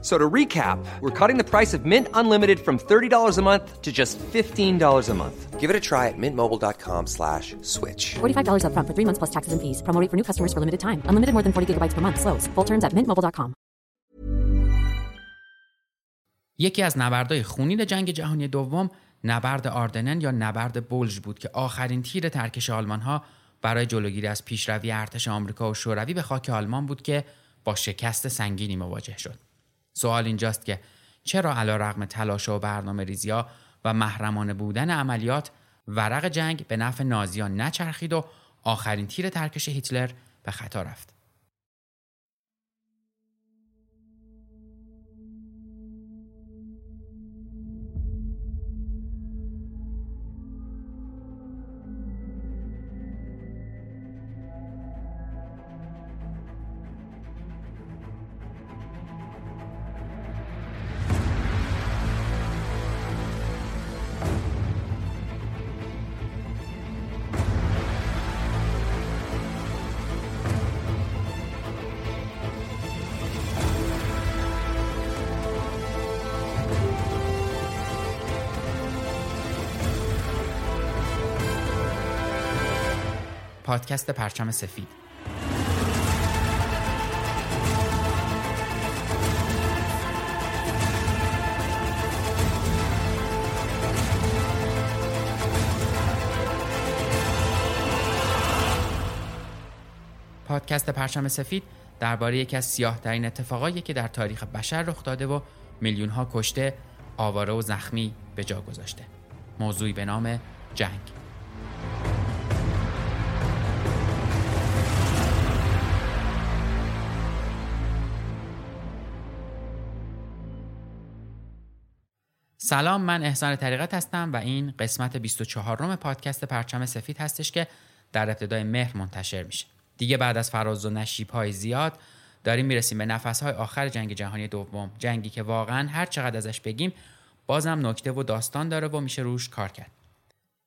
So to recap, we're cutting the price of Mint Unlimited from $30 a month to just $15 a month. Give it a try at mintmobile.com slash switch. $45 upfront for three months plus taxes and fees. Promo rate for new customers for limited time. Unlimited more than 40 gigabytes per month. Slows. Full terms at mintmobile.com. یکی از نبردهای خونین جنگ جهانی دوم نبرد آردنن یا نبرد بولژ بود که آخرین تیر ترکش آلمان ها برای جلوگیری از پیشروی ارتش آمریکا و شوروی به خاک آلمان بود که با شکست سنگینی مواجه شد. سوال اینجاست که چرا علا رغم تلاش و برنامه ریزیا و محرمانه بودن عملیات ورق جنگ به نفع نازیان نچرخید و آخرین تیر ترکش هیتلر به خطا رفت. پادکست پرچم سفید. پادکست پرچم سفید درباره یکی از سیاه ترین اتفاقایی که در تاریخ بشر رخ داده و میلیون ها کشته آواره و زخمی به جا گذاشته. موضوعی به نام جنگ. سلام من احسان طریقت هستم و این قسمت 24 روم پادکست پرچم سفید هستش که در ابتدای مهر منتشر میشه. دیگه بعد از فراز و نشیب های زیاد داریم می‌رسیم به نفس های آخر جنگ جهانی دوم. جنگی که واقعا هر چقدر ازش بگیم بازم نکته و داستان داره و میشه روش کار کرد.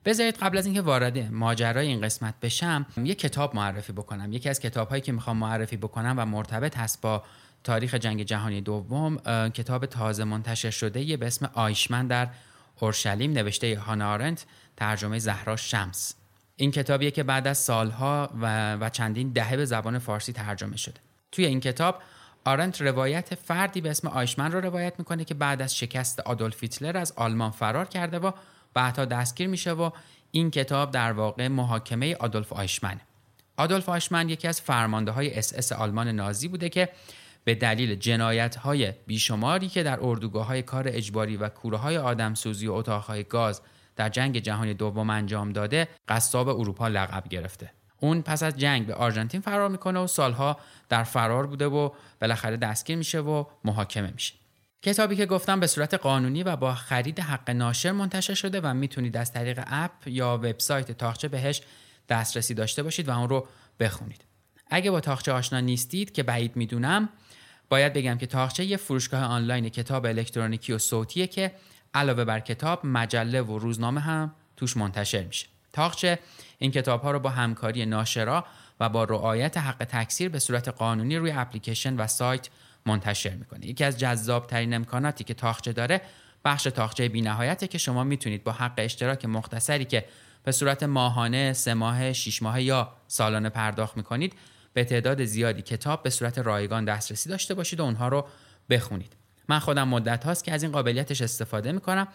بذارید قبل از اینکه وارد ماجرای این قسمت بشم یه کتاب معرفی بکنم. یکی از کتاب هایی که می‌خوام معرفی بکنم و مرتبط هست با تاریخ جنگ جهانی دوم کتاب تازه منتشر شده به اسم آیشمن در اورشلیم نوشته هانا آرنت ترجمه زهرا شمس. این کتابیه که بعد از سالها و, و چندین دهه به زبان فارسی ترجمه شده. توی این کتاب آرنت روایت فردی به اسم آیشمن رو روایت می‌کنه که بعد از شکست آدولف هیتلر از آلمان فرار کرده و بعدها دستگیر میشه و این کتاب در واقع محاکمه آدولف آیشمن. آدولف آیشمن یکی از فرمانده های اس اس آلمان نازی بوده که به دلیل جنایت های بیشماری که در اردوگاه های کار اجباری و کوره های آدمسوزی و اتاقهای گاز در جنگ جهانی دوم انجام داده قصاب اروپا لقب گرفته. اون پس از جنگ به آرژانتین فرار می‌کنه و سالها در فرار بوده و بالاخره دستگیر میشه و محاکمه میشه. کتابی که گفتم به صورت قانونی و با خرید حق ناشر منتشر شده و می‌تونید از طریق اپ یا وبسایت تاخچه بهش دسترسی داشته باشید و اون رو بخونید. اگه با تاخچه آشنا نیستید که بعید می‌دونم باید بگم که تاخچه یه فروشگاه آنلاین کتاب الکترونیکی و صوتیه که علاوه بر کتاب مجله و روزنامه هم توش منتشر میشه. تاخچه این کتاب ها رو با همکاری ناشرا و با رعایت حق تکثیر به صورت قانونی روی اپلیکیشن و سایت منتشر می‌کنه. یکی از جذاب ترین امکاناتی که تاخچه داره بخش تاخچه بینهایته که شما می‌تونید با حق اشتراک مختصری که به صورت ماهانه، سه ماه، شش ماه یا سالانه پرداخت می‌کنید به تعداد زیادی کتاب به صورت رایگان دسترسی داشته باشید و اونها رو بخونید. من خودم مدت هاست که از این قابلیتش استفاده می‌کنم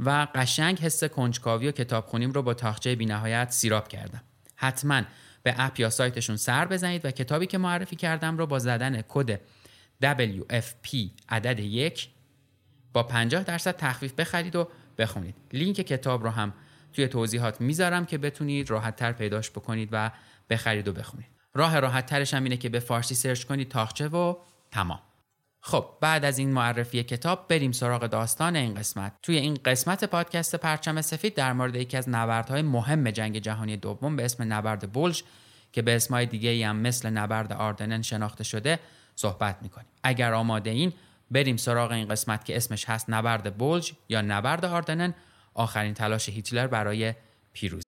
و قشنگ حس کنجکاوی و کتاب خونیم رو با طاقچه بینهایت سیراب کردم. حتما به اپ یا سایتشون سر بزنید و کتابی که معرفی کردم رو با زدن کد WFP عدد یک با 50 درصد تخفیف بخرید و بخونید. لینک کتاب رو هم توی توضیحات می‌ذارم که بتونید راحت تر پیداش بکنید و بخرید و بخونید. راه راحت ترش هم اینه که به فارسی سرچ کنید طاقچه و تمام. خب بعد از این معرفی کتاب بریم سراغ داستان این قسمت. توی این قسمت پادکست پرچم سفید در مورد یکی از نبردهای مهم جنگ جهانی دوم به اسم نبرد بولژ که به اسمای دیگه هم مثل نبرد آردنن شناخته شده صحبت می‌کنیم. اگر آماده این بریم سراغ این قسمت که اسمش هست نبرد بولج یا نبرد آردنن. آخرین تلاش هیتلر برای پیروزی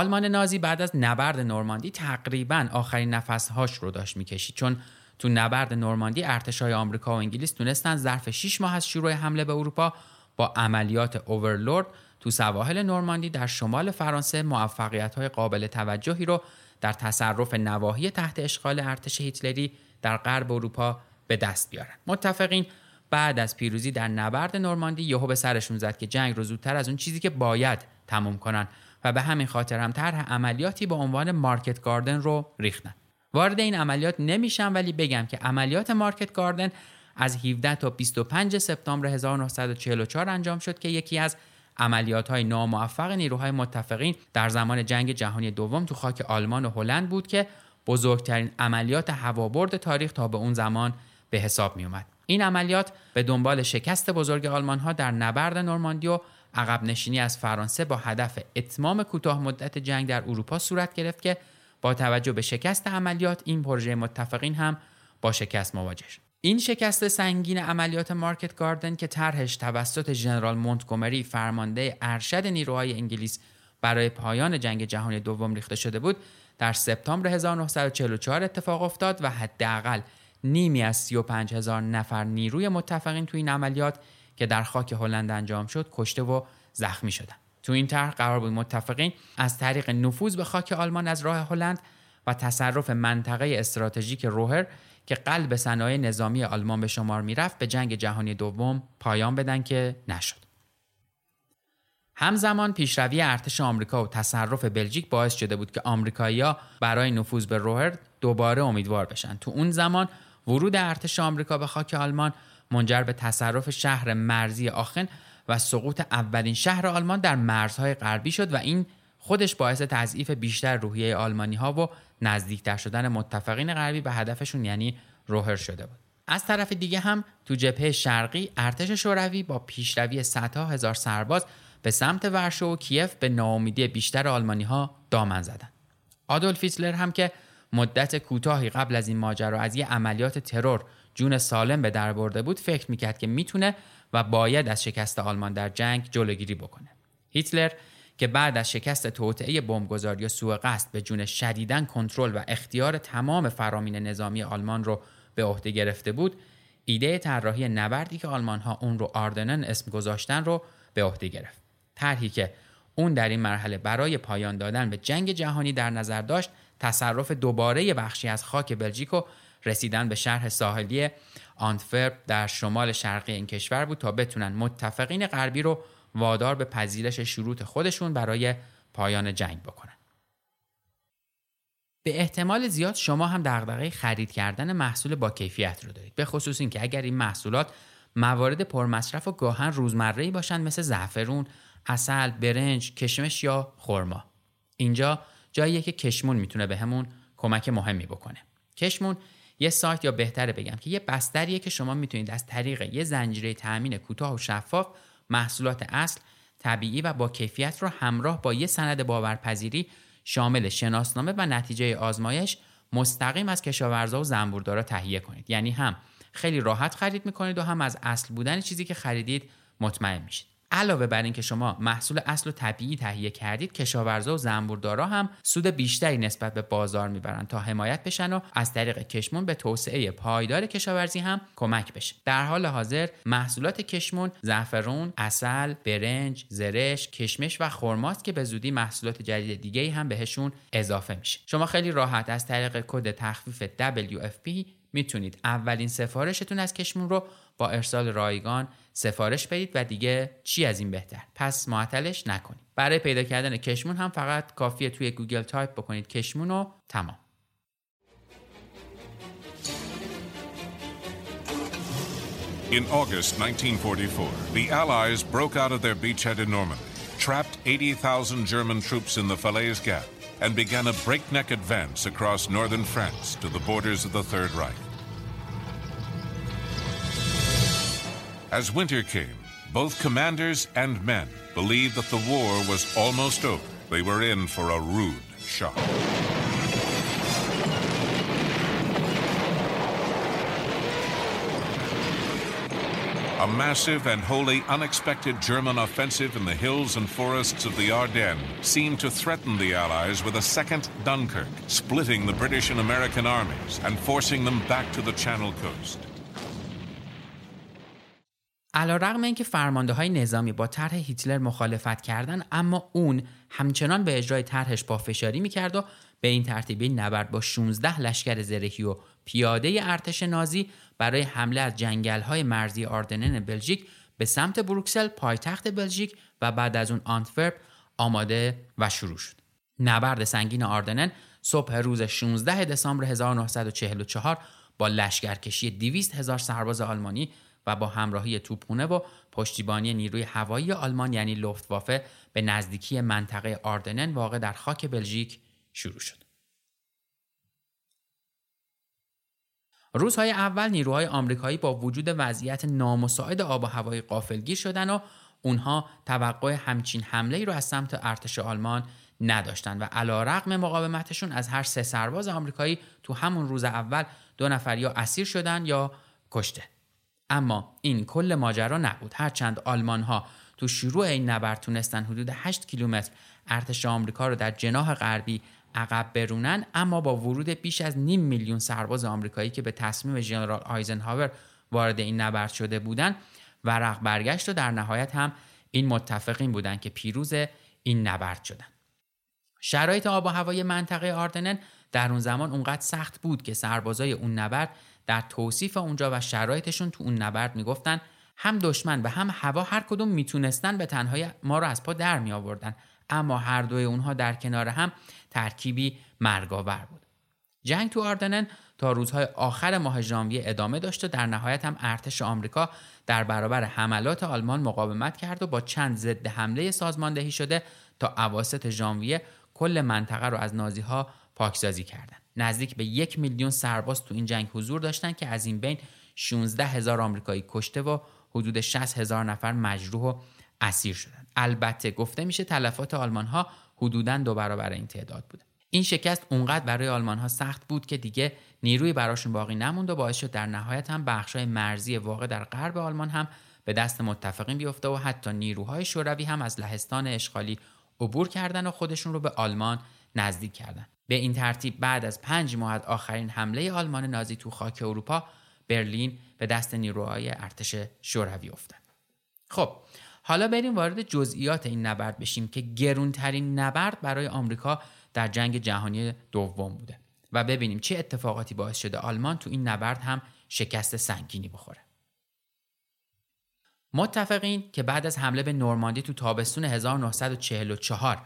آلمان نازی بعد از نبرد نورماندی تقریبا آخرین نفسهاش رو داشت می‌کشید. چون تو نبرد نورماندی ارتشای آمریکا و انگلیس تونستن ظرف 6 ماه از شروع حمله به اروپا با عملیات اوورلورد تو سواحل نورماندی در شمال فرانسه موفقیت های قابل توجهی رو در تصرف نواحی تحت اشغال ارتش هیتلری در غرب اروپا به دست بیارن. متفقین بعد از پیروزی در نبرد نورماندی یهو به سرشون زد که جنگ رو زودتر از اون چیزی که باید تموم کنن. و به همین خاطر هم طرح عملیاتی با عنوان مارکت گاردن رو ریختن وارد این عملیات نمیشم ولی بگم که عملیات مارکت گاردن از 17 تا 25 سپتامبر 1944 انجام شد که یکی از عملیات های ناموفق نیروهای متفقین در زمان جنگ جهانی دوم تو خاک آلمان و هلند بود که بزرگترین عملیات هوابرد تاریخ تا به اون زمان به حساب می اومد. این عملیات به دنبال شکست بزرگ آلمان ها در نبرد نورماندی و عقب نشینی از فرانسه با هدف اتمام کوتاه مدت جنگ در اروپا صورت گرفت که با توجه به شکست عملیات این پروژه متفقین هم با شکست مواجه شد. این شکست سنگین عملیات مارکت گاردن که طرحش توسط ژنرال مونتگومری فرمانده ارشد نیروهای انگلیس برای پایان جنگ جهانی دوم ریخته شده بود در سپتامبر 1944 اتفاق افتاد و حداقل نیمی از 35 هزار نفر نیروی متفقین تو این عملیات که در خاک هلند انجام شد کشته و زخمی شدند. تو این طرح قرار بود متفقین از طریق نفوذ به خاک آلمان از راه هلند و تصرف منطقه استراتژیک روهر که قلب صنایع نظامی آلمان به شمار می‌رفت به جنگ جهانی دوم پایان بدن که نشد. همزمان پیشروی ارتش آمریکا و تصرف بلژیک باعث شده بود که آمریکایی‌ها برای نفوذ به روهر دوباره امیدوار بشن. تو اون زمان ورود ارتش آمریکا به خاک آلمان منجر به تصرف شهر مرزی آخن و سقوط اولین شهر آلمان در مرزهای غربی شد و این خودش باعث تضعیف بیشتر روحیه آلمانی ها و نزدیکتر شدن متفقین غربی به هدفشون یعنی روهر شده بود از طرف دیگه هم تو جبهه شرقی ارتش شوروی با پیشروی صدها هزار سرباز به سمت ورشو و کیف به ناامیدی بیشتر آلمانی ها دامن زدند. آدولف هیتلر هم که مدت کوتاهی قبل از این ماجرا از یه عملیات ترور جون سالم به در برده بود فکر می‌کرد که می‌تونه و باید از شکست آلمان در جنگ جلوگیری بکنه. هیتلر که بعد از شکست توطئه بمبگذاری و سوء قصد به جون شدیدن کنترل و اختیار تمام فرامین نظامی آلمان رو به عهده گرفته بود ایده طراحی نبردی که آلمان ها اون رو آردنن اسم گذاشتن رو به عهده گرفت طرحی که اون در این مرحله برای پایان دادن به جنگ جهانی در نظر داشت تصرف دوباره بخشی از خاک بلژیک رسیدن به شهر ساحلی آنتورپ در شمال شرقی این کشور بود تا بتونن متفقین غربی رو وادار به پذیرش شروط خودشون برای پایان جنگ بکنن. به احتمال زیاد شما هم دغدغه خرید کردن محصول با کیفیت رو دارید. به خصوص اینکه اگر این محصولات موارد پرمصرف و گاهن روزمره‌ای باشند مثل زعفرون، اصل، برنج، کشمش یا خرما. اینجا جاییه که کشمون می‌تونه بهمون به کمک مهمی بکنه. کشمون یه سایت یا بهتره بگم که یه بستریه که شما می‌تونید از طریق یه زنجیره تأمین کوتاه و شفاف محصولات اصل طبیعی و با کیفیت رو همراه با یه سند باورپذیری شامل شناسنامه و نتیجه آزمایش مستقیم از کشاورزا و زنبوردارا تهیه کنید. یعنی هم خیلی راحت خرید می‌کنید و هم از اصل بودن چیزی که خریدید مطمئن میشید. علاوه بر اینکه شما محصول اصل و طبیعی تهیه کردید کشاورزا و زنبوردارا هم سود بیشتری نسبت به بازار می‌برند تا حمایت بشن و از طریق کشمون به توسعه پایدار کشاورزی هم کمک بشه. در حال حاضر محصولات کشمون زعفرون اصل برنج زرش کشمش و خرماست که به زودی محصولات جدید دیگه هم بهشون اضافه میشه. شما خیلی راحت از طریق کد تخفیف WFP می‌تونید. اولین سفارشتون از کشمون رو با ارسال رایگان سفارش بدید و دیگه چی از این بهتر؟ پس معطلش نکنید. برای پیدا کردن کشمون هم فقط کافیه توی گوگل تایپ بکنید کشمون و تمام. In August 1944, the Allies broke out of their beachhead in Normandy, trapped 80,000 German troops in the Falaise Gap, and began a breakneck advance across northern France to the borders of the Third Reich. As winter came, both commanders and men believed that the war was almost over. They were in for a rude shock. A massive and wholly unexpected German offensive in the hills and forests of the Ardennes seemed to threaten the Allies with a second Dunkirk, splitting the British and American armies and forcing them back to the Channel coast. علا رقم اینکه فرمانده های نظامی با طرح هیتلر مخالفت کردن اما اون همچنان به اجرای طرحش با فشاری می‌کرد و به این ترتیب نبرد با 16 لشکر زرهی و پیاده ارتش نازی برای حمله از جنگل های مرزی آردنن بلژیک به سمت بروکسل پایتخت بلژیک و بعد از اون آنتورپ آماده و شروع شد. نبرد سنگین آردنن صبح روز 16 دسامبر 1944 با لشکرکشی 200 هزار سرباز آلمانی و با همراهی توپخونه و پشتیبانی نیروی هوایی آلمان یعنی لفتوافه به نزدیکی منطقه آردنن واقع در خاک بلژیک شروع شد. روزهای اول نیروهای آمریکایی با وجود وضعیت نامساعد آب و هوای قافلگیر شدن و اونها توقع همچین حمله ای رو از سمت ارتش آلمان نداشتند و علا رقم مقاومتشون از هر سه سرباز آمریکایی تو همون روز اول دو نفر یا اسیر شدن یا کشته. اما این کل ماجرا نبود هرچند آلمان ها تو شروع این نبرد تونستن حدود 8 کیلومتر ارتش آمریکا رو در جناح غربی عقب برونن اما با ورود بیش از نیم میلیون سرباز آمریکایی که به تصمیم ژنرال آیزنهاور وارد این نبرد شده بودند ورق برگشت و در نهایت هم این متفقین بودند که پیروز این نبرد شدن. شرایط آب و هوای منطقه آردنن در اون زمان اونقدر سخت بود که سربازای اون نبرد در توصیف اونجا و شرایطشون تو اون نبرد می‌گفتن هم دشمن و هم هوا هر کدوم می‌تونستن به تنهایی ما رو از پا در می آوردن اما هر دوی اونها در کنار هم ترکیبی مرگاور بود جنگ تو آردنن تا روزهای آخر ماه ژانویه ادامه داشت و در نهایت هم ارتش آمریکا در برابر حملات آلمان مقاومت کرد و با چند ضد حمله سازماندهی شده تا اواسط ژانویه کل منطقه رو از نازی ها پاکسازی کردند. نزدیک به یک میلیون سرباز تو این جنگ حضور داشتن که از این بین 16 هزار آمریکایی کشته و حدود 60 هزار نفر مجروح و اسیر شدند. البته گفته میشه تلفات آلمان ها حدوداً دو برابر این تعداد بوده. این شکست اونقدر برای آلمان ها سخت بود که دیگه نیروی براشون باقی نموند و باعث شد در نهایت هم بخشای مرزی واقع در غرب آلمان هم به دست متفقین بیفته و حتی نیروهای شوروی هم از لهستان اشغالی عبور کردن و خودشون رو به آلمان نزدیک کردن به این ترتیب بعد از پنج ماه آخرین حمله آلمان نازی تو خاک اروپا برلین به دست نیروهای ارتش شوروی افتاد خب حالا بریم وارد جزئیات این نبرد بشیم که گرونترین نبرد برای آمریکا در جنگ جهانی دوم بوده. و ببینیم چه اتفاقاتی باعث شده آلمان تو این نبرد هم شکست سنگینی بخوره. متفقین که بعد از حمله به نورماندی تو تابستون 1944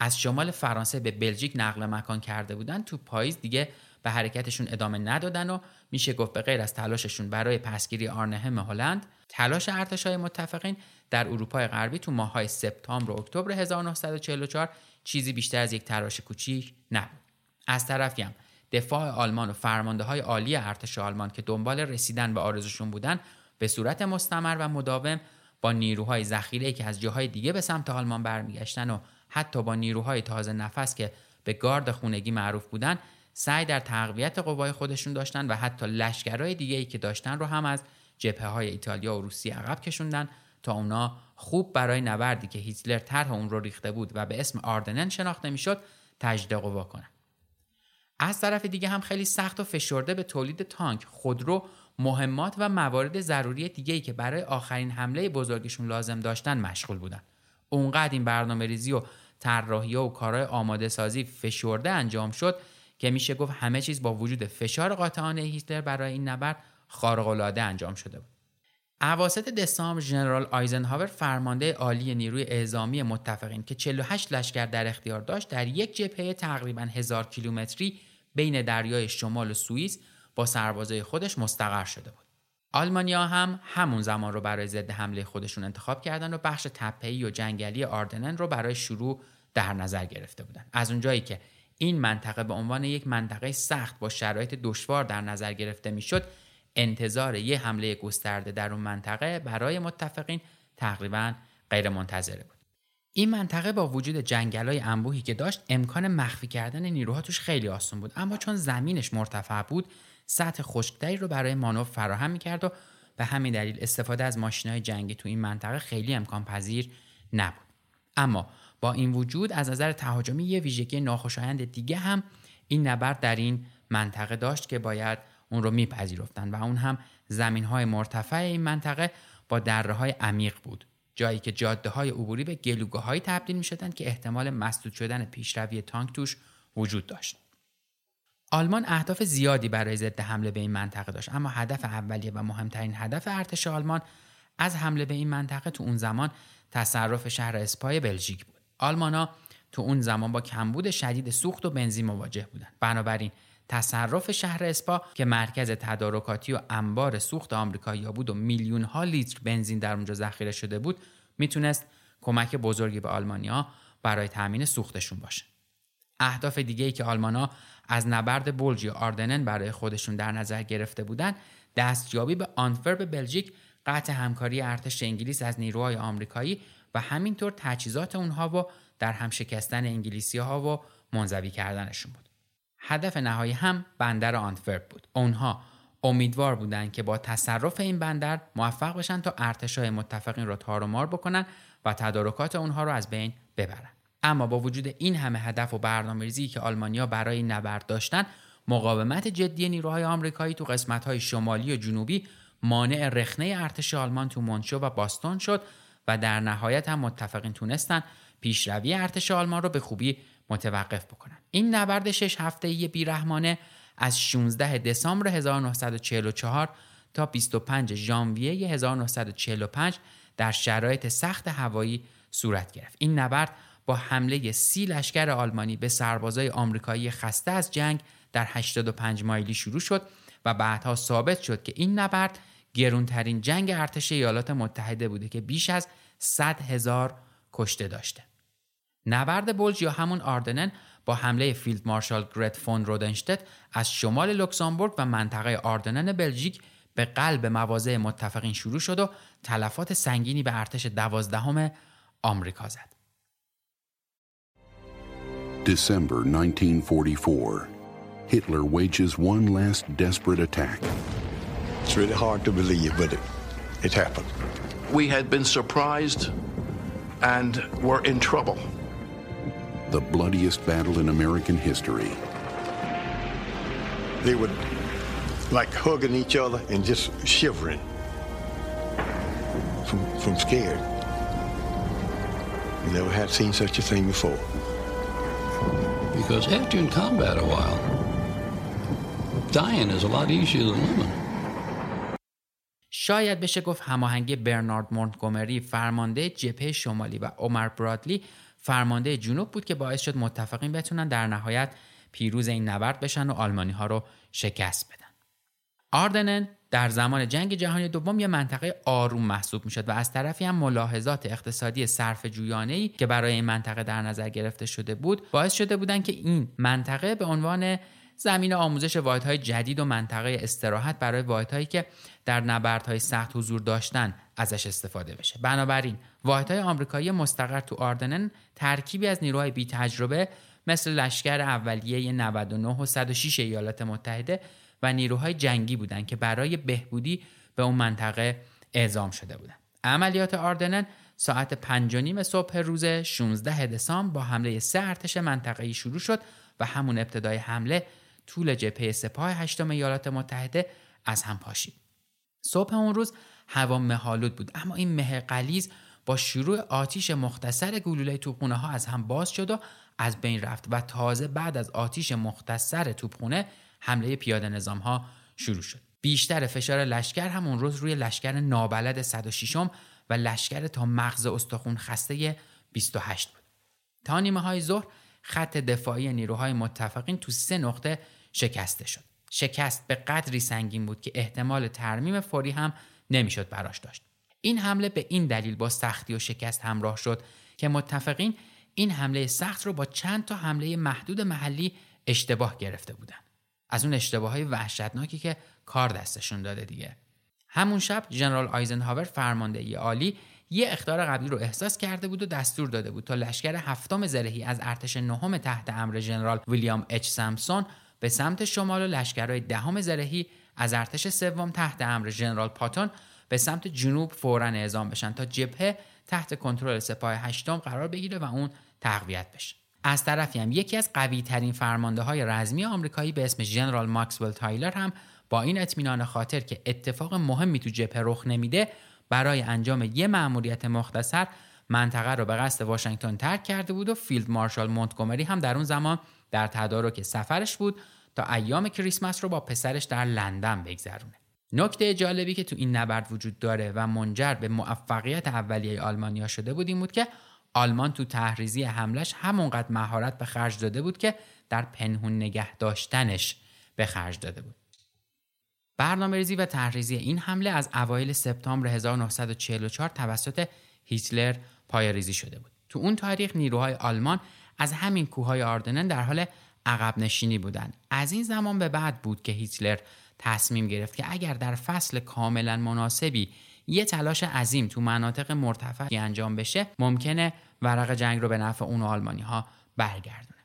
از شمال فرانسه به بلژیک نقل مکان کرده بودن تو پاییز دیگه به حرکتشون ادامه ندادن و میشه گفت به غیر از تلاششون برای پسگیری آرنهم هلند تلاش ارتشای متفقین در اروپای غربی تو ماهای سپتامبر و اکتبر 1944 چیزی بیشتر از یک تلاش کوچیک نبود. از طرفی هم دفاع آلمان و فرمانده های عالی ارتش آلمان که دنبال رسیدن به آرزوشون بودن به صورت مستمر و مداوم با نیروهای ذخیره که از جاهای دیگه به سمت آلمان برمیگشتن و حتی با نیروهای تازه نفس که به گارد خونگی معروف بودن سعی در تقویت قوای خودشون داشتن و حتی لشکرهای دیگه ای که داشتن رو هم از جبهه های ایتالیا و روسیه عقب کشوندن تا اونا خوب برای نبردی که هیتلر طرح اون رو ریخته بود و به اسم آردنن شناخته می‌شد تجدید قوا کنن. از طرف دیگه هم خیلی سخت و فشرده به تولید تانک خودرو مهمات و موارد ضروری دیگه ای که برای آخرین حمله بزرگشون لازم داشتن مشغول بودن. اونقدر این برنامه ریزی و طراحی و کارهای آماده سازی فشرده انجام شد که میشه گفت همه چیز با وجود فشار قاطعانه هیتلر برای این نبرد خارق‌العاده انجام شده بود. اواسط دسامبر ژنرال آیزنهاور فرمانده عالی نیروی اعزامی متفقین که 48 لشکر در اختیار داشت در یک جبهه تقریبا هزار کیلومتری بین دریای شمال و سوئیس با سربازای خودش مستقر شده بود. آلمانیا هم همون زمان رو برای ضد حمله خودشون انتخاب کردن و بخش تپه‌ای و جنگلی آردنن رو برای شروع در نظر گرفته بودن. از اونجایی که این منطقه به عنوان یک منطقه سخت با شرایط دشوار در نظر گرفته می‌شد، انتظار یه حمله گسترده در اون منطقه برای متفقین تقریبا غیر منتظره بود. این منطقه با وجود جنگلای انبوهی که داشت امکان مخفی کردن نیروها توش خیلی آسون بود اما چون زمینش مرتفع بود سطح خشکتری رو برای مانور فراهم می‌کرد و به همین دلیل استفاده از های جنگی تو این منطقه خیلی امکان پذیر نبود اما با این وجود از نظر تهاجمی یه ویژگی ناخوشایند دیگه هم این نبرد در این منطقه داشت که باید اون رو میپذیرفتن و اون هم زمین های مرتفع این منطقه با دره های عمیق بود جایی که جاده های عبوری به گلوگاه های تبدیل می شدن که احتمال مسدود شدن پیشروی تانک توش وجود داشت. آلمان اهداف زیادی برای ضد حمله به این منطقه داشت اما هدف اولیه و مهمترین هدف ارتش آلمان از حمله به این منطقه تو اون زمان تصرف شهر اسپای بلژیک بود. آلمانا تو اون زمان با کمبود شدید سوخت و بنزین مواجه بودند. بنابراین تصرف شهر اسپا که مرکز تدارکاتی و انبار سوخت آمریکایی بود و میلیون ها لیتر بنزین در اونجا ذخیره شده بود می‌تونست کمک بزرگی به آلمانیا برای تامین سوختشون باشه. اهداف دیگه ای که آلمانا از نبرد بلژ یا آردنن برای خودشون در نظر گرفته بودند دستیابی به آنتورپ بلژیک قطع همکاری ارتش انگلیس از نیروهای آمریکایی و همینطور تجهیزات اونها و در هم شکستن انگلیسی ها و منزوی کردنشون بود. هدف نهایی هم بندر آنتورپ بود. اونها امیدوار بودند که با تصرف این بندر موفق بشن تا ارتشای متفقین را تارمار بکنن و تدارکات اونها رو از بین ببرن. اما با وجود این همه هدف و برنامه‌ریزی که آلمانیا برای نبرد داشتن مقاومت جدی نیروهای آمریکایی تو قسمت‌های شمالی و جنوبی مانع رخنه ارتش آلمان تو مونشو و باستون شد و در نهایت هم متفقین تونستن پیشروی ارتش آلمان رو به خوبی متوقف بکنن. این نبرد شش هفته ای بیرحمانه از 16 دسامبر 1944 تا 25 ژانویه 1945 در شرایط سخت هوایی صورت گرفت. این نبرد با حمله سی لشکر آلمانی به سربازای آمریکایی خسته از جنگ در 85 مایلی شروع شد و بعدها ثابت شد که این نبرد گرونترین جنگ ارتش ایالات متحده بوده که بیش از 100 هزار کشته داشته. نبرد بولج یا همون آردنن با حمله فیلد مارشال گرد فون روندشتت از شمال لوکزامبورگ و منطقه آردنن بلژیک به قلب مواضع متفقین شروع شد و تلفات سنگینی به ارتش دوازدهم آمریکا زد. December 1944. Hitler wages one last desperate attack. It's really hard to believe, but it, it happened. we had been surprised and were in trouble. The bloodiest battle in American history. They would like hugging each other and just shivering from, from scared. You never had seen such a thing before. Because after you're in combat a while, dying is a lot easier than living. شاید بشه گفت هماهنگی برنارد مونتگومری فرمانده جبهه شمالی و عمر برادلی فرمانده جنوب بود که باعث شد متفقین بتونن در نهایت پیروز این نبرد بشن و آلمانی ها رو شکست بدن. آردنن در زمان جنگ جهانی دوم یه منطقه آروم محسوب می‌شد و از طرفی هم ملاحظات اقتصادی صرف ای که برای این منطقه در نظر گرفته شده بود باعث شده بودند که این منطقه به عنوان زمین آموزش واحدهای جدید و منطقه استراحت برای واحدهایی که در نبردهای سخت حضور داشتن ازش استفاده بشه بنابراین واحدهای آمریکایی مستقر تو آردنن ترکیبی از نیروهای بی تجربه مثل لشکر اولیه 99 و 106 ایالات متحده و نیروهای جنگی بودند که برای بهبودی به اون منطقه اعزام شده بودند. عملیات آردنن ساعت پنج نیم صبح روز 16 دسامبر با حمله سه ارتش منطقه‌ای شروع شد و همون ابتدای حمله طول جبهه سپاه هشتم ایالات متحده از هم پاشید. صبح اون روز هوا مهالود بود اما این مه قلیز با شروع آتیش مختصر گلوله توپخونه ها از هم باز شد و از بین رفت و تازه بعد از آتیش مختصر توپخونه حمله پیاده نظام ها شروع شد. بیشتر فشار لشکر هم اون روز روی لشکر نابلد 106 و لشکر تا مغز استخون خسته 28 بود. تا نیمه های ظهر خط دفاعی نیروهای متفقین تو سه نقطه شکسته شد. شکست به قدری سنگین بود که احتمال ترمیم فوری هم نمی‌شد براش داشت. این حمله به این دلیل با سختی و شکست همراه شد که متفقین این حمله سخت رو با چند تا حمله محدود محلی اشتباه گرفته بودند. از اون اشتباه های وحشتناکی که کار دستشون داده دیگه. همون شب جنرال آیزنهاور فرمانده ای عالی یه اختار قبلی رو احساس کرده بود و دستور داده بود تا لشکر هفتم زرهی از ارتش نهم تحت امر جنرال ویلیام اچ سامسون به سمت شمال و لشکرهای دهم زرهی از ارتش سوم تحت امر ژنرال پاتون به سمت جنوب فورا اعزام بشن تا جبهه تحت کنترل سپاه هشتم قرار بگیره و اون تقویت بشه از طرفی هم یکی از قوی ترین فرمانده های رزمی آمریکایی به اسم ژنرال ماکسول تایلر هم با این اطمینان خاطر که اتفاق مهمی تو جبهه رخ نمیده برای انجام یه مأموریت مختصر منطقه رو به قصد واشنگتن ترک کرده بود و فیلد مارشال مونتگومری هم در اون زمان در تدارک سفرش بود تا ایام کریسمس رو با پسرش در لندن بگذرونه. نکته جالبی که تو این نبرد وجود داره و منجر به موفقیت اولیه آلمانیا شده بود این بود که آلمان تو تحریزی حملش همونقدر مهارت به خرج داده بود که در پنهون نگه داشتنش به خرج داده بود. برنامه ریزی و تحریزی این حمله از اوایل سپتامبر 1944 توسط هیتلر پایریزی شده بود. تو اون تاریخ نیروهای آلمان از همین کوههای آردنن در حال عقب نشینی بودند. از این زمان به بعد بود که هیتلر تصمیم گرفت که اگر در فصل کاملا مناسبی یه تلاش عظیم تو مناطق مرتفعی انجام بشه ممکنه ورق جنگ رو به نفع اون آلمانی ها برگردونه.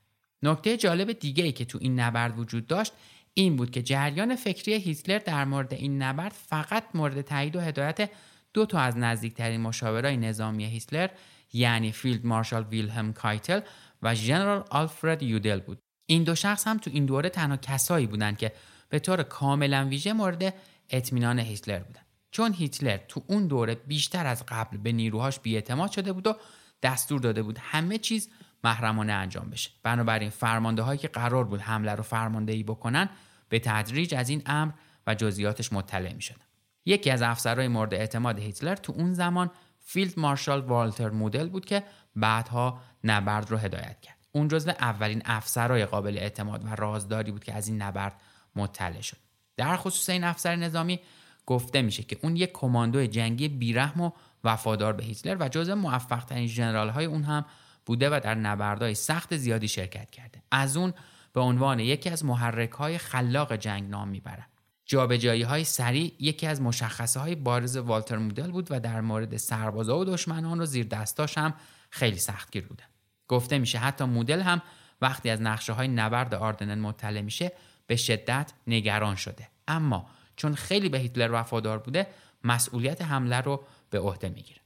نکته جالب دیگه ای که تو این نبرد وجود داشت این بود که جریان فکری هیتلر در مورد این نبرد فقط مورد تایید و هدایت دو تا از نزدیکترین مشاورای نظامی هیتلر یعنی فیلد مارشال ویلهم کایتل و ژنرال آلفرد یودل بود این دو شخص هم تو این دوره تنها کسایی بودند که به طور کاملا ویژه مورد اطمینان هیتلر بودن. چون هیتلر تو اون دوره بیشتر از قبل به نیروهاش بیاعتماد شده بود و دستور داده بود همه چیز محرمانه انجام بشه. بنابراین فرمانده هایی که قرار بود حمله رو فرماندهی بکنن به تدریج از این امر و جزئیاتش مطلع می شدن. یکی از افسرهای مورد اعتماد هیتلر تو اون زمان فیلد مارشال والتر مودل بود که بعدها نبرد رو هدایت کرد. اون جزو اولین افسرهای قابل اعتماد و رازداری بود که از این نبرد مطلع شد. در خصوص این افسر نظامی گفته میشه که اون یک کماندو جنگی بیرحم و وفادار به هیتلر و جزو موفق ترین ژنرال های اون هم بوده و در نبردهای سخت زیادی شرکت کرده. از اون به عنوان یکی از محرک های خلاق جنگ نام می‌برن. جابجایی های سریع یکی از مشخصه های بارز والتر مودل بود و در مورد سربازا و دشمنان و زیر دستاش هم خیلی سختگیر بودن. گفته میشه حتی مودل هم وقتی از نقشه های نبرد آردنن مطلع میشه به شدت نگران شده. اما چون خیلی به هیتلر وفادار بوده مسئولیت حمله رو به عهده می‌گیره.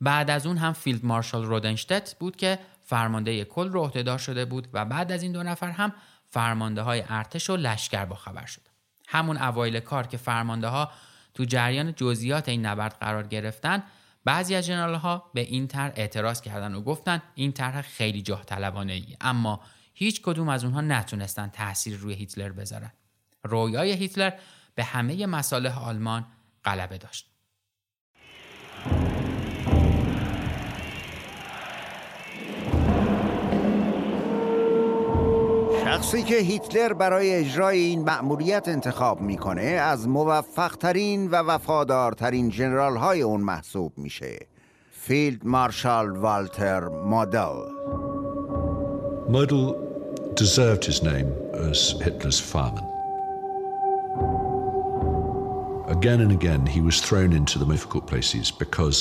بعد از اون هم فیلد مارشال رودنشتت بود که فرمانده کل رو عهدهدار شده بود و بعد از این دو نفر هم فرمانده های ارتش و لشکر با خبر شد همون اوایل کار که فرمانده ها تو جریان جزئیات این نبرد قرار گرفتن بعضی از جنرال ها به این طرح اعتراض کردن و گفتن این طرح خیلی جاه طلبانه ای اما هیچ کدوم از اونها نتونستن تاثیر روی هیتلر بذارن. رویای هیتلر به همه مصالح آلمان غلبه داشت. شخصی که هیتلر برای اجرای این مأموریت انتخاب می‌کنه از موفق ترین و وفادارترین جنرال های اون محسوب میشه. فیلد مارشال والتر مادل. Model deserved his name as Hitler's fireman. Again and again, he was thrown into the difficult places because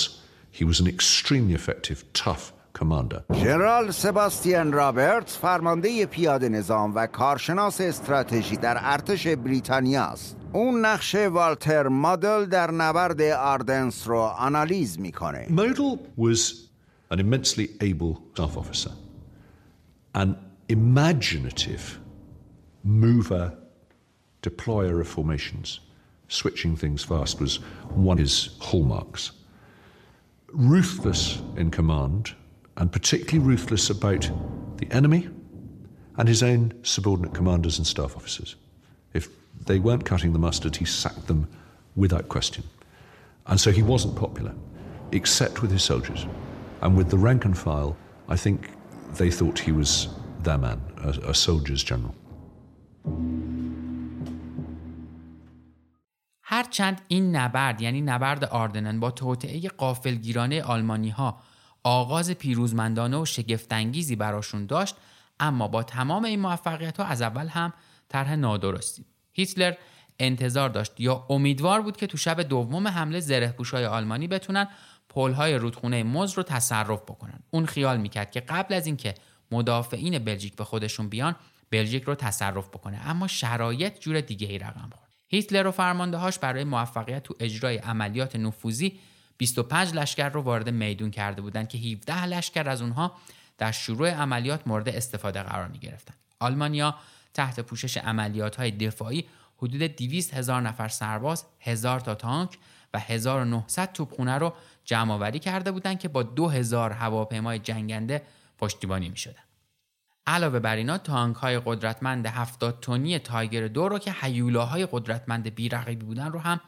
he was an extremely effective, tough commander. ژنرال سباستیان رابرت فرمانده پیاده نظام و کارشناس استراتژی در ارتش بریتانیا است. اون نقش والتر مدل در نبرد آردنس رو آنالیز میکنه. Model was an immensely able staff officer, an imaginative mover, deployer of formations, switching things fast was one of his hallmarks. Ruthless in command, and particularly ruthless about the enemy and his own subordinate commanders and staff officers. If they weren't cutting the mustard, he sacked them without question. And so he wasn't popular, except with his soldiers. And with the rank and file, I think they thought he was their man, a, a soldier's general. هرچند این نبرد یعنی نبرد آردنن با توطعه قافلگیرانه آلمانی ها آغاز پیروزمندانه و شگفتانگیزی براشون داشت اما با تمام این موفقیت ها از اول هم طرح نادرستی هیتلر انتظار داشت یا امیدوار بود که تو شب دوم حمله زره های آلمانی بتونن پلهای رودخونه مز رو تصرف بکنن اون خیال می‌کرد که قبل از اینکه مدافعین بلژیک به خودشون بیان بلژیک رو تصرف بکنه اما شرایط جور دیگه ای رقم خورد هیتلر و فرماندهاش برای موفقیت تو اجرای عملیات نفوذی 25 لشکر رو وارد میدون کرده بودند که 17 لشکر از اونها در شروع عملیات مورد استفاده قرار می گرفتن. آلمانیا تحت پوشش عملیات های دفاعی حدود 200 هزار نفر سرباز، هزار تا تانک و 1900 توپخونه رو جمع آوری کرده بودند که با 2000 هواپیمای جنگنده پشتیبانی می شدن. علاوه بر اینا تانک های قدرتمند 70 تنی تایگر دو رو که حیولاهای قدرتمند بیرقیبی بودن رو هم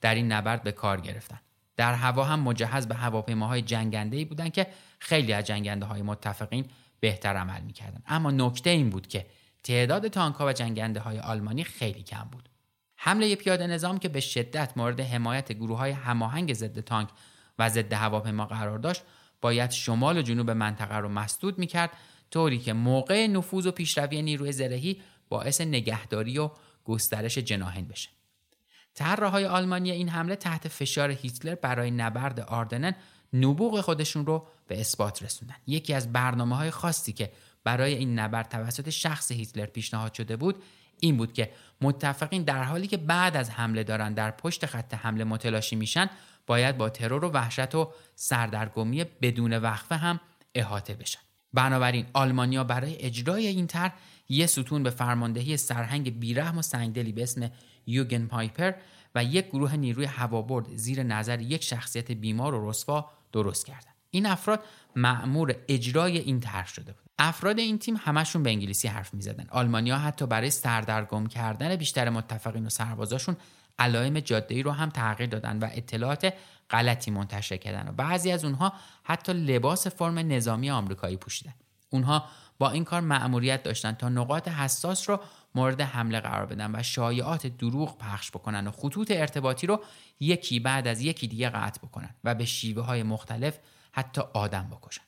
در این نبرد به کار گرفتن. در هوا هم مجهز به هواپیماهای جنگنده ای بودند که خیلی از جنگنده های متفقین بهتر عمل می‌کردن اما نکته این بود که تعداد تانک ها و جنگنده های آلمانی خیلی کم بود حمله پیاده نظام که به شدت مورد حمایت گروه های هماهنگ ضد تانک و ضد هواپیما قرار داشت باید شمال و جنوب منطقه رو مسدود می‌کرد طوری که موقع نفوذ و پیشروی نیروی زرهی باعث نگهداری و گسترش جناهین بشه. های آلمانی این حمله تحت فشار هیتلر برای نبرد آردنن نبوغ خودشون رو به اثبات رسوندن. یکی از برنامه های خاصی که برای این نبرد توسط شخص هیتلر پیشنهاد شده بود این بود که متفقین در حالی که بعد از حمله دارن در پشت خط حمله متلاشی میشن باید با ترور و وحشت و سردرگمی بدون وقفه هم احاطه بشن بنابراین آلمانیا برای اجرای این طرح یه ستون به فرماندهی سرهنگ بیرحم و سنگدلی به اسم یوگن پایپر و یک گروه نیروی هوابرد زیر نظر یک شخصیت بیمار و رسوا درست کردند. این افراد معمور اجرای این طرح شده بود. افراد این تیم همشون به انگلیسی حرف می‌زدن. آلمانیا حتی برای سردرگم کردن بیشتر متفقین و سربازاشون علائم جاده‌ای رو هم تغییر دادن و اطلاعات غلطی منتشر کردن و بعضی از اونها حتی لباس فرم نظامی آمریکایی پوشیدن. اونها با این کار مأموریت داشتن تا نقاط حساس رو مورد حمله قرار بدن و شایعات دروغ پخش بکنن و خطوط ارتباطی رو یکی بعد از یکی دیگه قطع بکنن و به شیوه های مختلف حتی آدم بکشن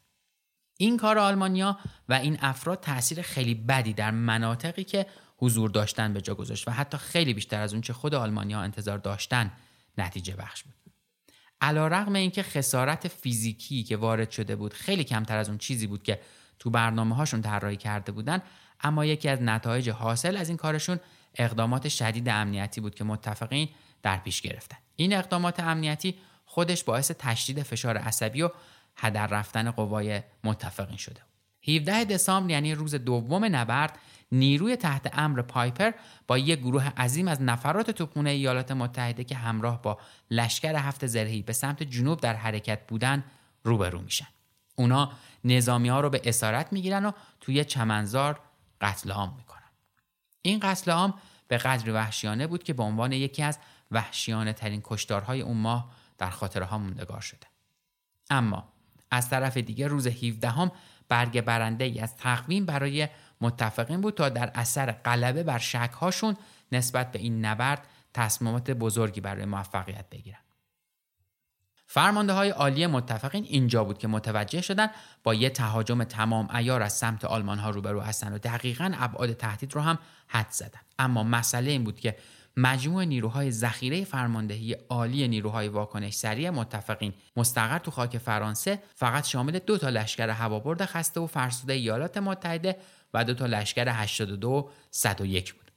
این کار آلمانیا و این افراد تاثیر خیلی بدی در مناطقی که حضور داشتن به جا گذاشت و حتی خیلی بیشتر از اون چه خود آلمانیا انتظار داشتن نتیجه بخش بود. علا رقم اینکه خسارت فیزیکی که وارد شده بود خیلی کمتر از اون چیزی بود که تو برنامه هاشون طراحی کرده بودن اما یکی از نتایج حاصل از این کارشون اقدامات شدید امنیتی بود که متفقین در پیش گرفتن. این اقدامات امنیتی خودش باعث تشدید فشار عصبی و هدر رفتن قوای متفقین شده 17 دسامبر یعنی روز دوم نبرد نیروی تحت امر پایپر با یک گروه عظیم از نفرات توپخانه ایالات متحده که همراه با لشکر هفت زرهی به سمت جنوب در حرکت بودن روبرو میشن. اونا نظامی ها رو به اسارت می‌گیرن و توی چمنزار قتل عام می‌کنن. این قتل عام به قدر وحشیانه بود که به عنوان یکی از وحشیانه ترین کشتارهای اون ماه در خاطره ها موندگار شده. اما از طرف دیگه روز 17 هم برگ برنده ای از تقویم برای متفقین بود تا در اثر غلبه بر شکهاشون نسبت به این نبرد تصمیمات بزرگی برای موفقیت بگیرن. فرمانده های عالی متفقین اینجا بود که متوجه شدن با یه تهاجم تمام ایار از سمت آلمان ها روبرو هستن و دقیقا ابعاد تهدید رو هم حد زدن اما مسئله این بود که مجموع نیروهای ذخیره فرماندهی عالی نیروهای واکنش سریع متفقین مستقر تو خاک فرانسه فقط شامل دو تا لشکر هوابرد خسته و فرسوده ایالات متحده و دو تا لشکر 82 101 بود.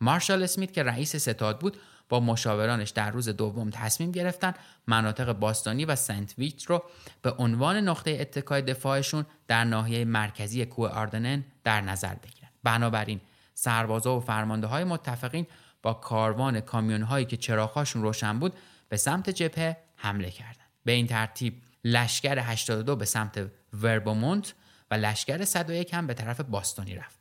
مارشال اسمیت که رئیس ستاد بود با مشاورانش در روز دوم تصمیم گرفتن مناطق باستانی و سنت ویت رو به عنوان نقطه اتکای دفاعشون در ناحیه مرکزی کوه آردنن در نظر بگیرن. بنابراین سربازا و فرمانده های متفقین با کاروان کامیون هایی که چراغهاشون روشن بود به سمت جبهه حمله کردند. به این ترتیب لشکر 82 به سمت وربومونت و لشکر 101 هم به طرف باستونی رفت.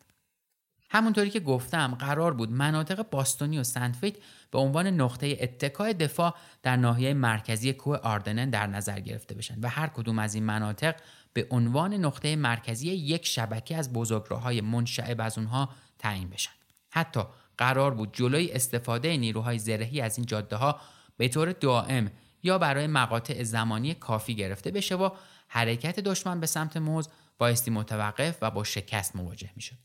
همونطوری که گفتم قرار بود مناطق باستونی و سنتفیت به عنوان نقطه اتکای دفاع در ناحیه مرکزی کوه آردنن در نظر گرفته بشن و هر کدوم از این مناطق به عنوان نقطه مرکزی یک شبکه از بزرگراههای منشعب از اونها تعیین بشن. حتی قرار بود جلوی استفاده نیروهای زرهی از این جاده ها به طور دائم یا برای مقاطع زمانی کافی گرفته بشه و حرکت دشمن به سمت موز بایستی متوقف و با شکست مواجه می‌شد.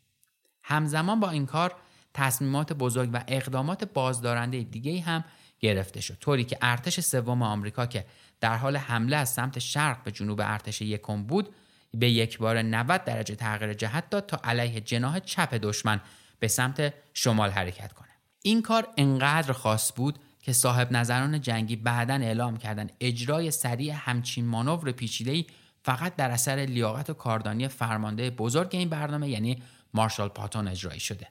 همزمان با این کار تصمیمات بزرگ و اقدامات بازدارنده دیگه هم گرفته شد طوری که ارتش سوم آمریکا که در حال حمله از سمت شرق به جنوب ارتش یکم بود به یک بار 90 درجه تغییر جهت داد تا علیه جناح چپ دشمن به سمت شمال حرکت کنه این کار انقدر خاص بود که صاحب نظران جنگی بعدا اعلام کردن اجرای سریع همچین مانور پیچیده‌ای فقط در اثر لیاقت و کاردانی فرمانده بزرگ این برنامه یعنی مارشال پاتون اجرایی شده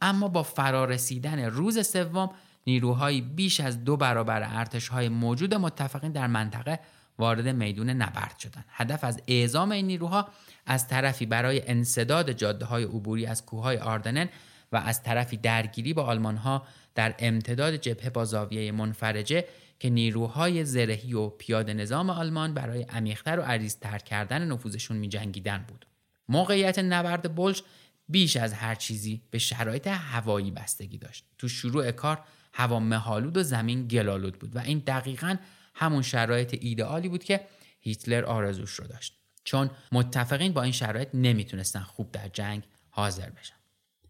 اما با فرارسیدن روز سوم نیروهایی بیش از دو برابر ارتشهای موجود متفقین در منطقه وارد میدون نبرد شدند. هدف از اعزام این نیروها از طرفی برای انصداد جاده های عبوری از کوههای آردنن و از طرفی درگیری با آلمان ها در امتداد جبهه با زاویه منفرجه که نیروهای زرهی و پیاده نظام آلمان برای عمیقتر و عریضتر کردن نفوذشون می جنگیدن بود. موقعیت نبرد بلج بیش از هر چیزی به شرایط هوایی بستگی داشت. تو شروع کار هوا مهالود و زمین گلالود بود و این دقیقا همون شرایط ایدئالی بود که هیتلر آرزوش رو داشت. چون متفقین با این شرایط نمی‌تونستن خوب در جنگ حاضر بشن.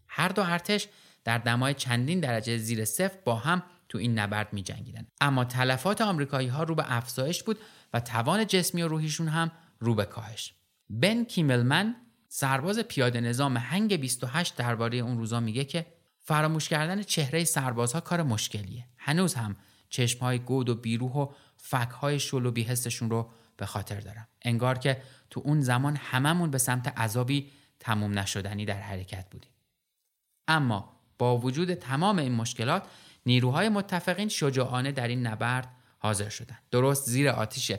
هر دو ارتش در دمای چندین درجه زیر صفر با هم تو این نبرد می جنگیدن. اما تلفات آمریکایی ها رو به افزایش بود و توان جسمی و روحیشون هم رو به کاهش. بن کیملمن سرباز پیاده نظام هنگ 28 درباره اون روزا میگه که فراموش کردن چهره سربازها کار مشکلیه. هنوز هم چشمهای گود و بیروح و فکهای شل و بیهستشون رو به خاطر دارم. انگار که تو اون زمان هممون به سمت عذابی تموم نشدنی در حرکت بودیم. اما با وجود تمام این مشکلات نیروهای متفقین شجاعانه در این نبرد حاضر شدند. درست زیر آتیش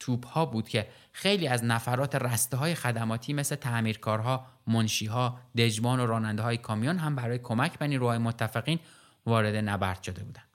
توپ ها بود که خیلی از نفرات رسته های خدماتی مثل تعمیرکارها، منشیها، دجمان و راننده های کامیون هم برای کمک به نیروهای متفقین وارد نبرد شده بودند.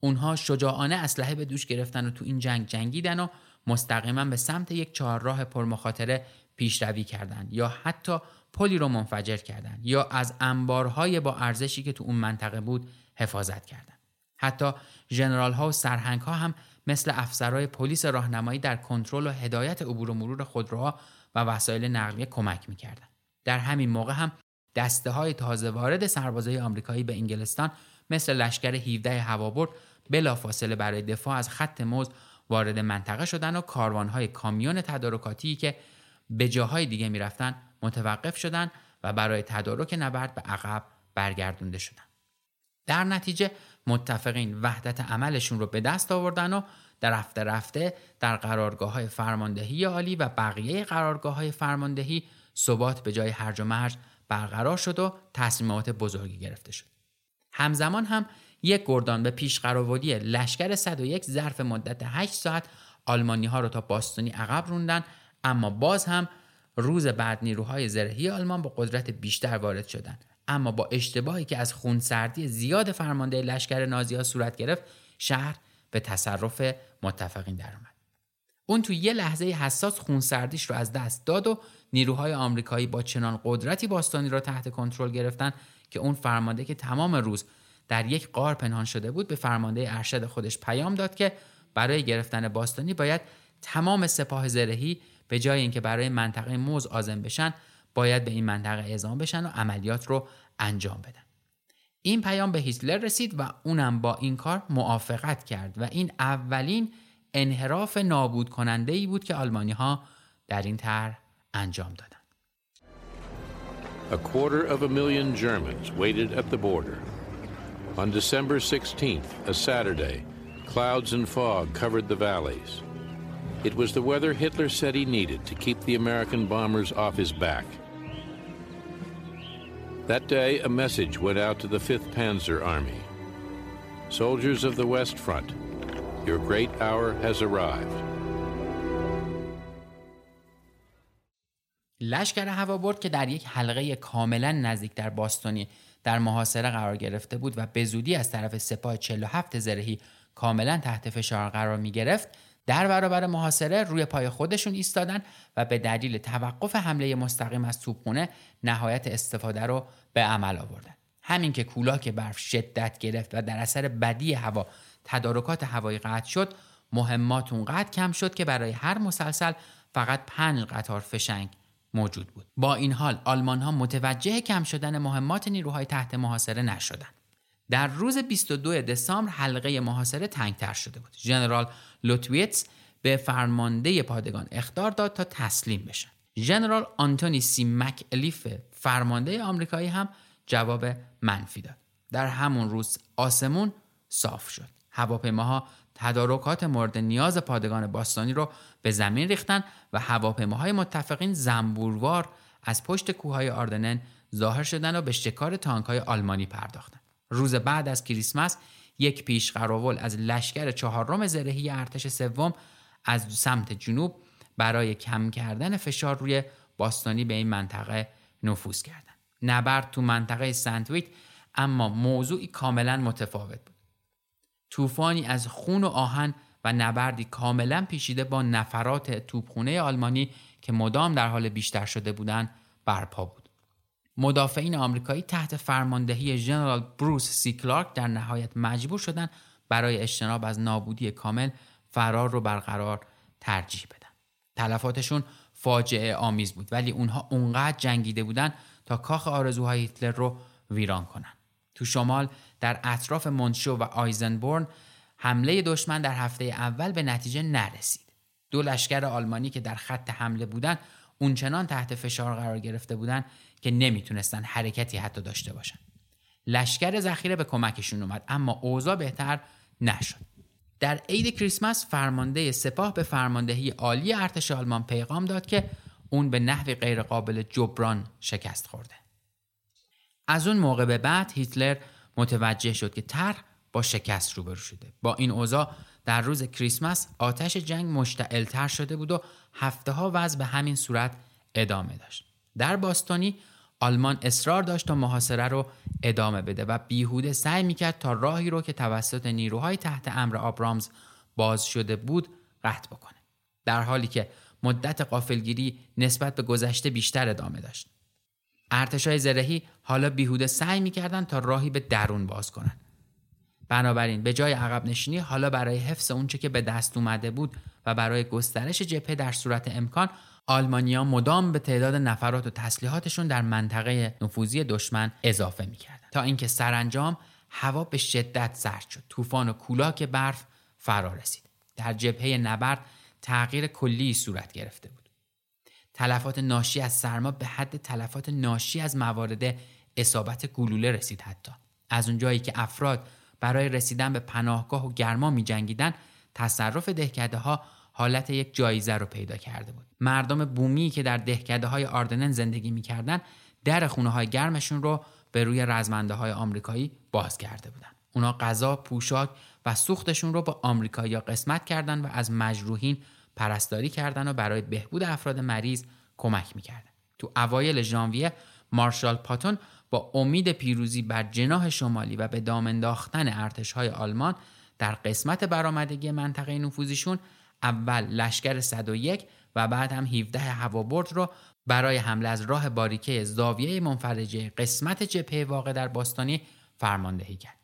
اونها شجاعانه اسلحه به دوش گرفتن و تو این جنگ جنگیدن و مستقیما به سمت یک چهارراه پرمخاطره پیشروی کردند یا حتی پلی رو منفجر کردند یا از انبارهای با ارزشی که تو اون منطقه بود حفاظت کردند. حتی ژنرال ها و سرهنگ ها هم مثل افسرهای پلیس راهنمایی در کنترل و هدایت عبور و مرور خودروها و وسایل نقلیه کمک می‌کردند. در همین موقع هم دسته های تازه وارد سربازای آمریکایی به انگلستان مثل لشکر 17 هوابرد بلافاصله برای دفاع از خط موز وارد منطقه شدن و کاروانهای کامیون تدارکاتی که به جاهای دیگه می‌رفتن متوقف شدن و برای تدارک نبرد به عقب برگردونده شدن. در نتیجه متفقین وحدت عملشون رو به دست آوردن و در رفته رفته در قرارگاه های فرماندهی عالی و بقیه قرارگاه های فرماندهی ثبات به جای هرج و مرج برقرار شد و تصمیمات بزرگی گرفته شد. همزمان هم یک گردان به پیش قراردادی لشکر 101 ظرف مدت 8 ساعت آلمانی ها رو تا باستونی عقب روندن اما باز هم روز بعد نیروهای زرهی آلمان با قدرت بیشتر وارد شدند اما با اشتباهی که از خونسردی زیاد فرمانده لشکر نازی صورت گرفت شهر به تصرف متفقین درآمد اون تو یه لحظه حساس خونسردیش رو از دست داد و نیروهای آمریکایی با چنان قدرتی باستانی را تحت کنترل گرفتن که اون فرمانده که تمام روز در یک قار پنهان شده بود به فرمانده ارشد خودش پیام داد که برای گرفتن باستانی باید تمام سپاه زرهی به جای اینکه برای منطقه موز آزم بشن باید به این منطقه اعزام بشن و عملیات رو انجام بدن این پیام به هیتلر رسید و اونم با این کار موافقت کرد و این اولین انحراف نابود کننده ای بود که آلمانی ها در این طرح انجام دادن A quarter of a million Germans waited at the border. On December 16th, a Saturday, clouds and fog covered the valleys. It was the weather Hitler said he needed to keep the American bombers off his back. That day, a message went out to the 5th Panzer Army. Soldiers of the West Front, your great hour has arrived. لشکر هوابرد که در یک حلقه کاملا نزدیک در باستونی در محاصره قرار گرفته بود و به زودی از طرف سپاه 47 زرهی کاملا تحت فشار قرار می گرفت در برابر محاصره روی پای خودشون ایستادن و به دلیل توقف حمله مستقیم از توپخونه نهایت استفاده رو به عمل آوردن. همین که کولاک برف شدت گرفت و در اثر بدی هوا تدارکات هوایی قطع شد مهمات اونقدر کم شد که برای هر مسلسل فقط پنج قطار فشنگ موجود بود. با این حال آلمان ها متوجه کم شدن مهمات نیروهای تحت محاصره نشدند در روز 22 دسامبر حلقه محاصره تنگتر شده بود. ژنرال لوتویتس به فرمانده پادگان اخطار داد تا تسلیم بشن ژنرال آنتونی سی مک الیف فرمانده آمریکایی هم جواب منفی داد. در همون روز آسمون صاف شد. هواپیماها تدارکات مورد نیاز پادگان باستانی رو به زمین ریختن و هواپیماهای متفقین زنبوروار از پشت کوههای آردنن ظاهر شدن و به شکار تانکهای آلمانی پرداختند روز بعد از کریسمس یک پیش قراول از لشکر چهارم زرهی ارتش سوم از سمت جنوب برای کم کردن فشار روی باستانی به این منطقه نفوذ کردند. نبرد تو منطقه سنتویت اما موضوعی کاملا متفاوت بود. طوفانی از خون و آهن و نبردی کاملا پیچیده با نفرات توپخونه آلمانی که مدام در حال بیشتر شده بودند برپا بود. مدافعین آمریکایی تحت فرماندهی ژنرال بروس سی کلارک در نهایت مجبور شدند برای اجتناب از نابودی کامل فرار رو برقرار ترجیح بدن. تلفاتشون فاجعه آمیز بود ولی اونها اونقدر جنگیده بودن تا کاخ آرزوهای هیتلر رو ویران کنن. تو شمال در اطراف منشو و آیزنبورن حمله دشمن در هفته اول به نتیجه نرسید. دو لشکر آلمانی که در خط حمله بودند اونچنان تحت فشار قرار گرفته بودند که نمی‌تونستن حرکتی حتی داشته باشن. لشکر ذخیره به کمکشون اومد اما اوضاع بهتر نشد. در عید کریسمس فرمانده سپاه به فرماندهی عالی ارتش آلمان پیغام داد که اون به نحوی غیرقابل جبران شکست خورده. از اون موقع به بعد هیتلر متوجه شد که طرح با شکست روبرو شده. با این اوضاع در روز کریسمس آتش جنگ مشتعلتر شده بود و هفته ها وضع به همین صورت ادامه داشت. در باستانی آلمان اصرار داشت تا محاصره رو ادامه بده و بیهوده سعی می‌کرد تا راهی رو که توسط نیروهای تحت امر آبرامز باز شده بود قطع بکنه. در حالی که مدت قافلگیری نسبت به گذشته بیشتر ادامه داشت. ارتشای زرهی حالا بیهوده سعی می‌کردند تا راهی به درون باز کنند. بنابراین به جای عقب نشینی حالا برای حفظ اونچه که به دست اومده بود و برای گسترش جبهه در صورت امکان آلمانیا مدام به تعداد نفرات و تسلیحاتشون در منطقه نفوذی دشمن اضافه می‌کردن. تا اینکه سرانجام هوا به شدت سرد شد. طوفان و کولاک برف فرا رسید. در جبهه نبرد تغییر کلی صورت گرفته بود. تلفات ناشی از سرما به حد تلفات ناشی از موارد اصابت گلوله رسید حتی. از اونجایی که افراد برای رسیدن به پناهگاه و گرما می جنگیدن تصرف دهکده ها حالت یک جایزه رو پیدا کرده بود مردم بومی که در دهکده های آردنن زندگی می‌کردن در خونه های گرمشون رو به روی رزمنده های آمریکایی باز کرده بودن اونا غذا، پوشاک و سوختشون رو با آمریکایی‌ها قسمت کردن و از مجروحین پرستاری کردن و برای بهبود افراد مریض کمک می‌کردن. تو اوایل ژانویه مارشال پاتون با امید پیروزی بر جناح شمالی و به دام انداختن ارتشهای آلمان در قسمت برآمدگی منطقه نفوذیشون اول لشکر 101 و بعد هم 17 هوابرد رو برای حمله از راه باریکه زاویه منفرجه قسمت جبهه واقع در باستانی فرماندهی کرد.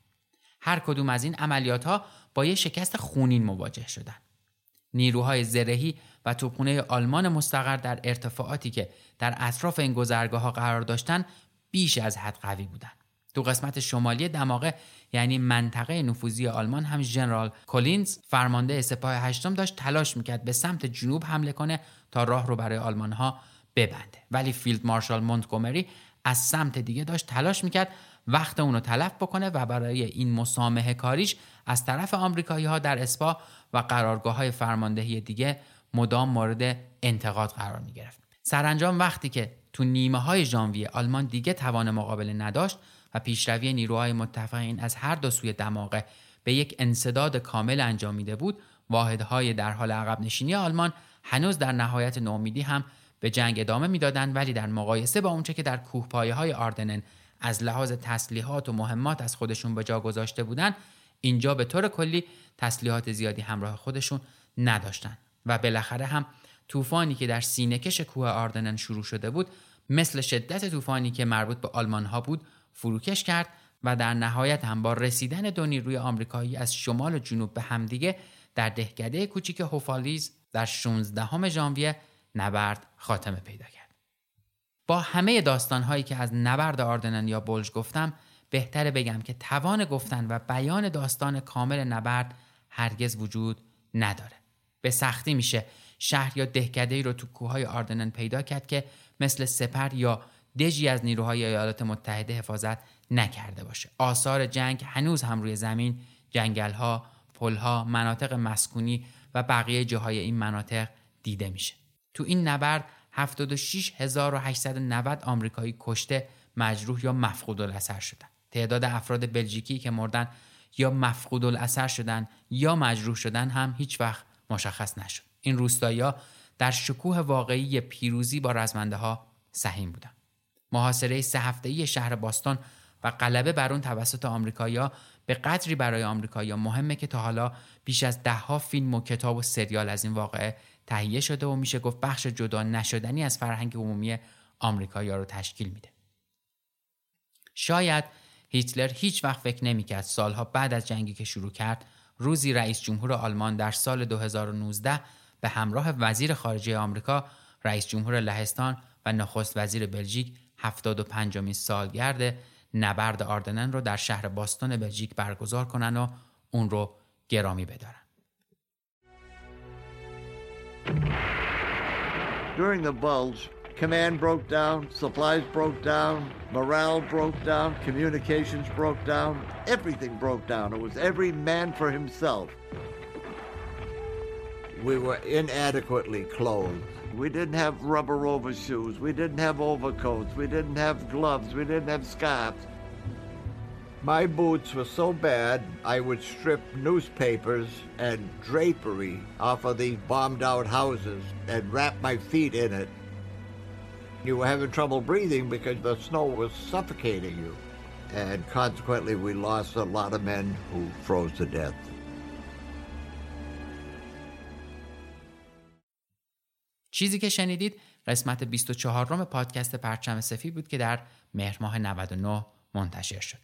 هر کدوم از این عملیات ها با یک شکست خونین مواجه شدند. نیروهای زرهی و توپخانه آلمان مستقر در ارتفاعاتی که در اطراف این گذرگاه ها قرار داشتند بیش از حد قوی بودند. تو قسمت شمالی دماغه یعنی منطقه نفوذی آلمان هم ژنرال کولینز فرمانده سپاه هشتم داشت تلاش می‌کرد به سمت جنوب حمله کنه تا راه رو برای آلمان ها ببنده ولی فیلد مارشال مونتگومری از سمت دیگه داشت تلاش می‌کرد وقت اونو تلف بکنه و برای این مسامحه کاریش از طرف آمریکایی ها در اسپا و قرارگاه های فرماندهی دیگه مدام مورد انتقاد قرار می گرفت. سرانجام وقتی که تو نیمه های ژانویه آلمان دیگه توان مقابله نداشت پیشروی نیروهای متفقین از هر دو سوی دماغه به یک انصداد کامل انجام میده بود واحدهای در حال عقب نشینی آلمان هنوز در نهایت نومیدی هم به جنگ ادامه می‌دادند ولی در مقایسه با اونچه که در کوهپایه های آردنن از لحاظ تسلیحات و مهمات از خودشون به جا گذاشته بودن اینجا به طور کلی تسلیحات زیادی همراه خودشون نداشتن و بالاخره هم طوفانی که در سینهکش کوه آردنن شروع شده بود مثل شدت طوفانی که مربوط به آلمان ها بود فروکش کرد و در نهایت هم با رسیدن دو نیروی آمریکایی از شمال و جنوب به همدیگه در دهکده کوچیک هوفالیز در 16 ژانویه نبرد خاتمه پیدا کرد. با همه داستانهایی که از نبرد آردنن یا بلج گفتم بهتره بگم که توان گفتن و بیان داستان کامل نبرد هرگز وجود نداره. به سختی میشه شهر یا دهکده ای رو تو کوههای آردنن پیدا کرد که مثل سپر یا دژی از نیروهای ایالات متحده حفاظت نکرده باشه. آثار جنگ هنوز هم روی زمین جنگلها، پلها، مناطق مسکونی و بقیه جاهای این مناطق دیده میشه. تو این نبرد 76890 آمریکایی کشته، مجروح یا مفقود الاثر شدن. تعداد افراد بلژیکی که مردن یا مفقود الاثر شدن یا مجروح شدن هم هیچ وقت مشخص نشد. این روستایی در شکوه واقعی پیروزی با رزمنده ها سهیم بودن. محاصره سه هفته‌ای شهر باستون و غلبه بر اون توسط آمریکایی‌ها به قدری برای آمریکایی‌ها مهمه که تا حالا بیش از دهها فیلم و کتاب و سریال از این واقعه تهیه شده و میشه گفت بخش جدا نشدنی از فرهنگ عمومی آمریکایی‌ها رو تشکیل میده. شاید هیتلر هیچ وقت فکر نمی‌کرد سالها بعد از جنگی که شروع کرد روزی رئیس جمهور آلمان در سال 2019 به همراه وزیر خارجه آمریکا رئیس جمهور لهستان و نخست وزیر بلژیک 75 مین سالگرد نبرد آردنن رو در شهر باستون بلژیک برگزار کنن و اون رو گرامی بدارن. During the bulge, command broke down, supplies broke down, morale broke down, communications broke down, everything broke down. It was every man for himself. We were inadequately clothed. We didn't have rubber overshoes. We didn't have overcoats. We didn't have gloves. We didn't have scarves. My boots were so bad, I would strip newspapers and drapery off of these bombed out houses and wrap my feet in it. You were having trouble breathing because the snow was suffocating you. And consequently, we lost a lot of men who froze to death. چیزی که شنیدید قسمت 24 روم پادکست پرچم سفید بود که در مهر ماه 99 منتشر شد.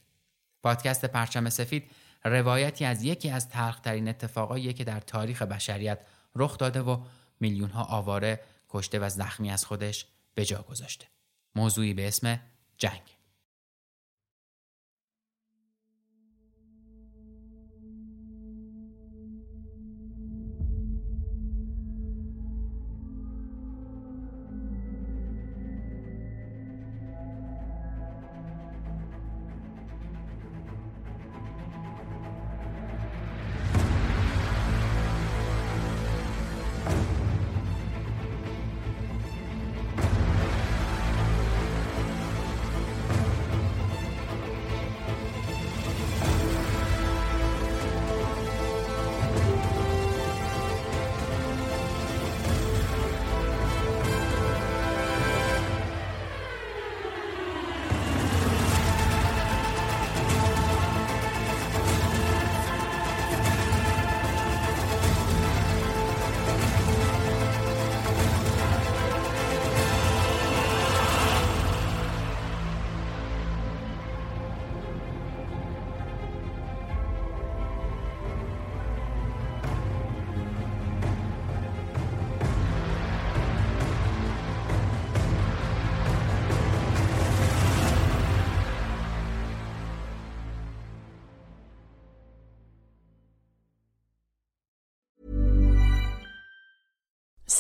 پادکست پرچم سفید روایتی از یکی از تلخترین اتفاقایی که در تاریخ بشریت رخ داده و میلیون ها آواره کشته و زخمی از خودش به جا گذاشته. موضوعی به اسم جنگ.